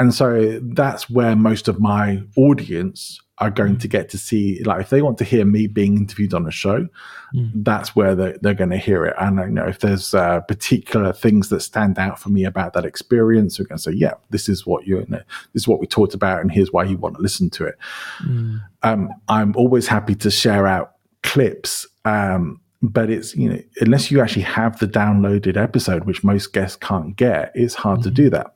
And so that's where most of my audience are going to get to see like if they want to hear me being interviewed on a show mm. that's where they're, they're going to hear it and you know if there's uh, particular things that stand out for me about that experience we're going to say yeah this is what you know this is what we talked about and here's why you want to listen to it mm. um, i'm always happy to share out clips um, but it's you know unless you actually have the downloaded episode which most guests can't get it's hard mm-hmm. to do that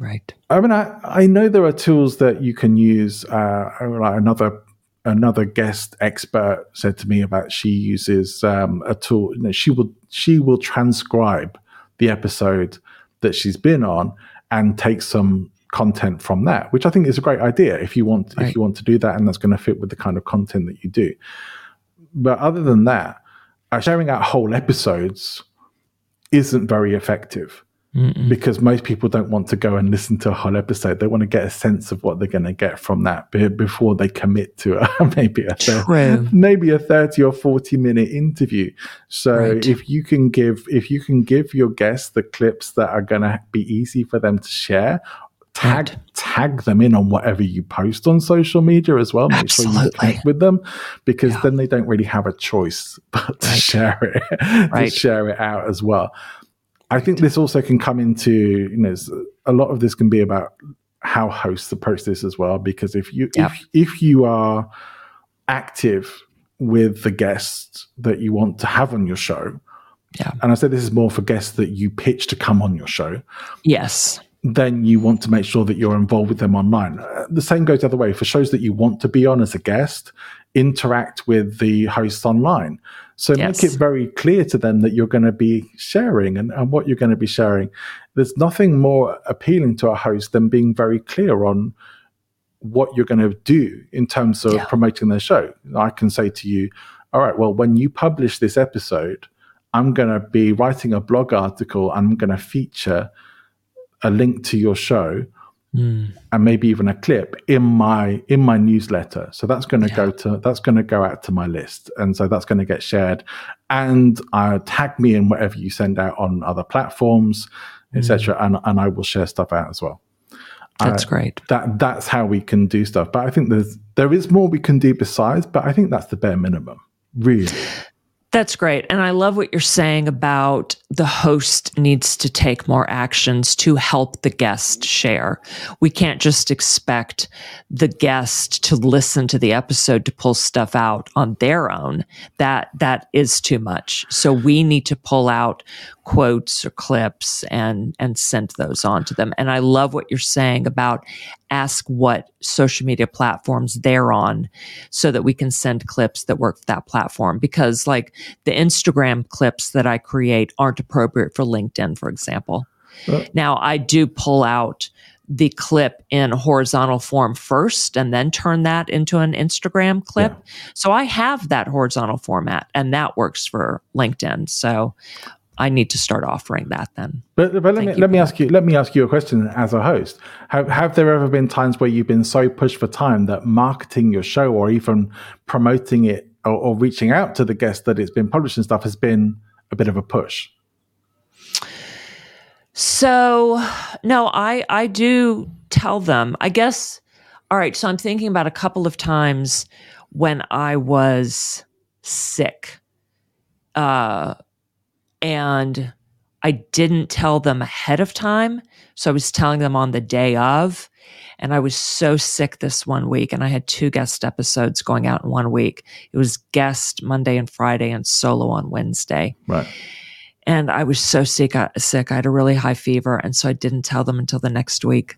right
i mean I, I know there are tools that you can use uh, like another another guest expert said to me about she uses um, a tool you know, she will she will transcribe the episode that she's been on and take some content from that which i think is a great idea if you want right. if you want to do that and that's going to fit with the kind of content that you do but other than that Uh, sharing out whole episodes isn't very effective Mm-mm. because most people don't want to go and listen to a whole episode. They want to get a sense of what they're going to get from that before they commit to uh, a, maybe a 30, maybe a thirty or forty minute interview. So right. if you can give if you can give your guests the clips that are going to be easy for them to share tag tag them in on whatever you post on social media as well. Make Absolutely. sure you connect with them because yeah. then they don't really have a choice but to right. share it, right. to share it out as well. I think this also can come into you know a lot of this can be about how hosts approach this as well because if you yep. if if you are active with the guests that you want to have on your show
yeah
and i said this is more for guests that you pitch to come on your show
yes
then you want to make sure that you're involved with them online uh, the same goes the other way for shows that you want to be on as a guest interact with the hosts online so yes. make it very clear to them that you're going to be sharing and, and what you're going to be sharing. There's nothing more appealing to a host than being very clear on what you're going to do in terms of yeah. promoting their show. I can say to you, all right, well, when you publish this episode, I'm going to be writing a blog article. I'm going to feature a link to your show mm. and maybe even a clip in my in my newsletter. So that's going to yeah. go to that's going to go out to my list, and so that's going to get shared. And uh, tag me in whatever you send out on other platforms, mm. etc. And and I will share stuff out as well.
That's uh, great.
That that's how we can do stuff. But I think there's there is more we can do besides. But I think that's the bare minimum, really.
That's great. And I love what you're saying about the host needs to take more actions to help the guest share. We can't just expect the guest to listen to the episode to pull stuff out on their own. That that is too much. So we need to pull out quotes or clips and and sent those on to them. And I love what you're saying about ask what social media platforms they're on so that we can send clips that work for that platform because like the Instagram clips that I create aren't appropriate for LinkedIn for example. Now I do pull out the clip in horizontal form first and then turn that into an Instagram clip. Yeah. So I have that horizontal format and that works for LinkedIn. So I need to start offering that then.
But, but let me let me ask you let me ask you a question as a host. Have have there ever been times where you've been so pushed for time that marketing your show or even promoting it or, or reaching out to the guest that it's been published and stuff has been a bit of a push?
So no, I I do tell them. I guess all right, so I'm thinking about a couple of times when I was sick. Uh and I didn't tell them ahead of time. So I was telling them on the day of. And I was so sick this one week, and I had two guest episodes going out in one week. It was guest Monday and Friday, and solo on Wednesday.
Right.
And I was so sick. I, sick. I had a really high fever, and so I didn't tell them until the next week.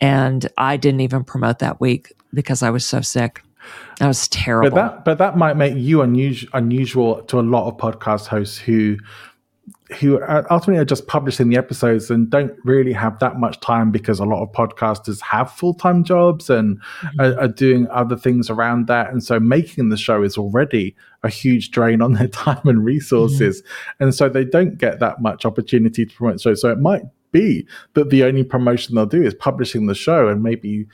And I didn't even promote that week because I was so sick. That was terrible.
But that, but that might make you unusual, unusual to a lot of podcast hosts who who ultimately are just publishing the episodes and don't really have that much time because a lot of podcasters have full time jobs and mm-hmm. are, are, doing other things around that. And so making the show is already a huge drain on their time and resources. Mm-hmm. And so they don't get that much opportunity to promote the show. So it might be that the only promotion they'll do is publishing the show and maybe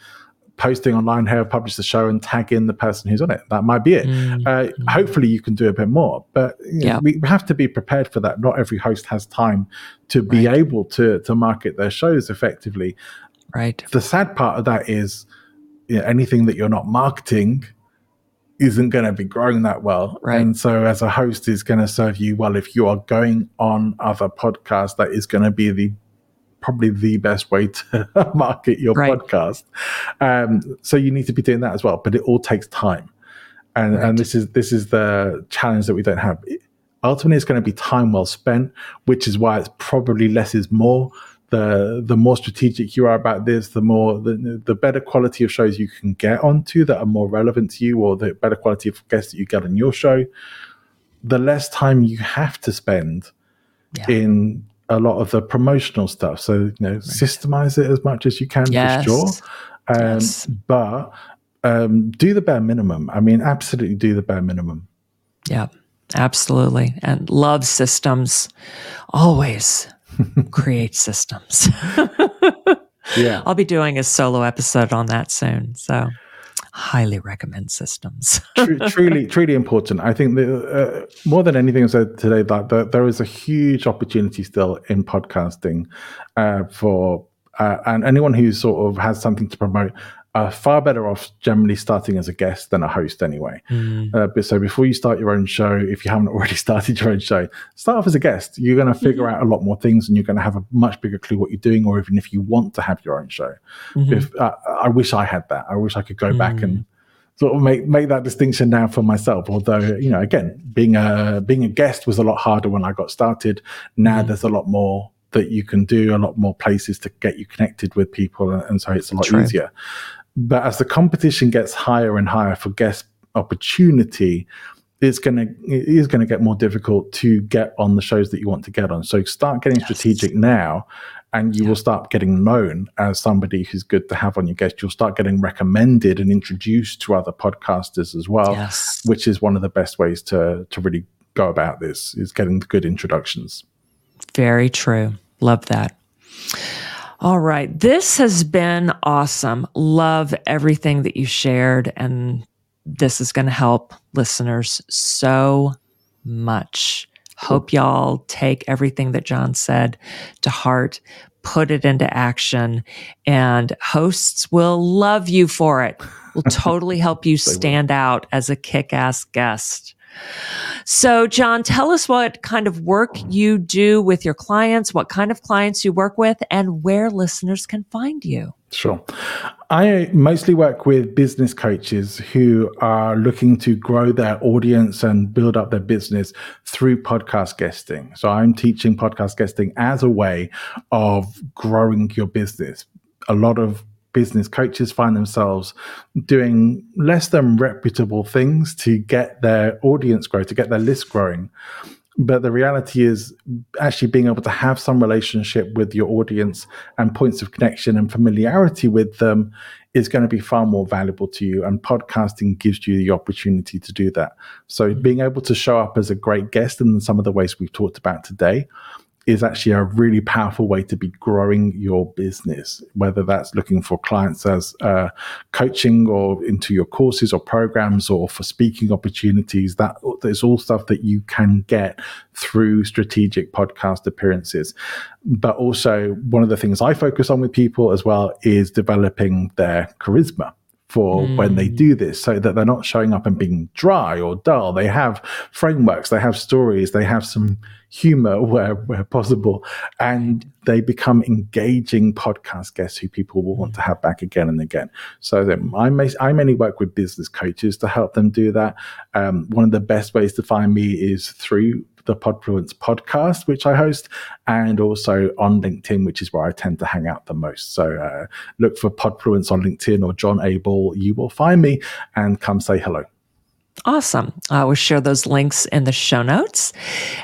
posting online how to publish the show and tag in the person who's on it. That might be it. Mm-hmm. Uh, hopefully, you can do a bit more, but you know, we have to be prepared for that. Not every host has time to be right. able to to market their shows effectively.
Right.
The sad part of that is you know, anything that you're not marketing isn't going to be growing that well.
Right.
And so as a host is going to serve you well if you are going on other podcasts that is going to be the probably the best way to market your right. podcast. Um, so you need to be doing that as well, but it all takes time. And, right. and this is this is the challenge that we don't have. Ultimately, it's going to be time well spent, which is why it's probably less is more. The the more strategic you are about this, the more the, the better quality of shows you can get onto that are more relevant to you, or the better quality of guests that you get on your show. The less time you have to spend yeah. in a lot of the promotional stuff. So, you know, right. systemize it as much as you can yes. for sure. Um, yes. But um, do the bare minimum. I mean, absolutely do the bare minimum.
Yeah, absolutely. And love systems. Always create systems.
yeah.
I'll be doing a solo episode on that soon. So highly recommend systems.
truly, truly important. I think uh, more than anything I said today, that, that there is a huge opportunity still in podcasting uh, for uh, and anyone who sort of has something to promote are far better off generally starting as a guest than a host anyway. Mm. Uh, but so before you start your own show, if you haven't already started your own show, start off as a guest. You're going to figure mm-hmm. out a lot more things, and you're going to have a much bigger clue what you're doing, or even if you want to have your own show. Mm-hmm. If uh, I wish I had that, I wish I could go mm. back and mm. sort of make make that distinction now for myself. Although you know, again, being a being a guest was a lot harder when I got started. Now mm. there's a lot more that you can do, a lot more places to get you connected with people, and so it's a lot True. easier. But as the competition gets higher and higher for guest opportunity, it's gonna it is gonna get more difficult to get on the shows that you want to get on. So start getting yes. strategic now, and you yeah. will start getting known as somebody who's good to have on your guest. You'll start getting recommended and introduced to other podcasters as well, yes. which is one of the best ways to to really go about this is getting good introductions.
Very true. Love that. All right. This has been awesome. Love everything that you shared. And this is going to help listeners so much. Hope y'all take everything that John said to heart, put it into action, and hosts will love you for it. Will totally help you stand out as a kick ass guest. So, John, tell us what kind of work you do with your clients, what kind of clients you work with, and where listeners can find you.
Sure. I mostly work with business coaches who are looking to grow their audience and build up their business through podcast guesting. So I'm teaching podcast guesting as a way of growing your business. A lot of business coaches find themselves doing less than reputable things to get their audience grow, to get their list growing. But the reality is actually being able to have some relationship with your audience and points of connection and familiarity with them is going to be far more valuable to you. And podcasting gives you the opportunity to do that. So being able to show up as a great guest in some of the ways we've talked about today is actually a really powerful way to be growing your business, whether that's looking for clients as uh, coaching or into your courses or programs or for speaking opportunities. That is all stuff that you can get through strategic podcast appearances. But also, one of the things I focus on with people as well is developing their charisma for mm. when they do this so that they're not showing up and being dry or dull. They have frameworks, they have stories, they have some humor where, where possible, and they become engaging podcast guests who people will want to have back again and again. So I, may, I mainly work with business coaches to help them do that. Um, one of the best ways to find me is through the Podfluence podcast, which I host, and also on LinkedIn, which is where I tend to hang out the most. So uh, look for Podfluence on LinkedIn or John Ball. You will find me and come say hello.
Awesome. I will share those links in the show notes.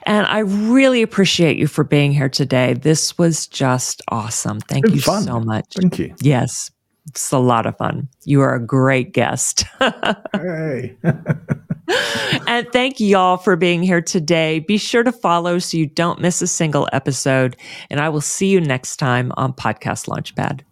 And I really appreciate you for being here today. This was just awesome. Thank you fun. so much.
Thank you.
Yes. It's a lot of fun. You are a great guest.
hey.
and thank y'all for being here today. Be sure to follow so you don't miss a single episode. And I will see you next time on Podcast Launchpad.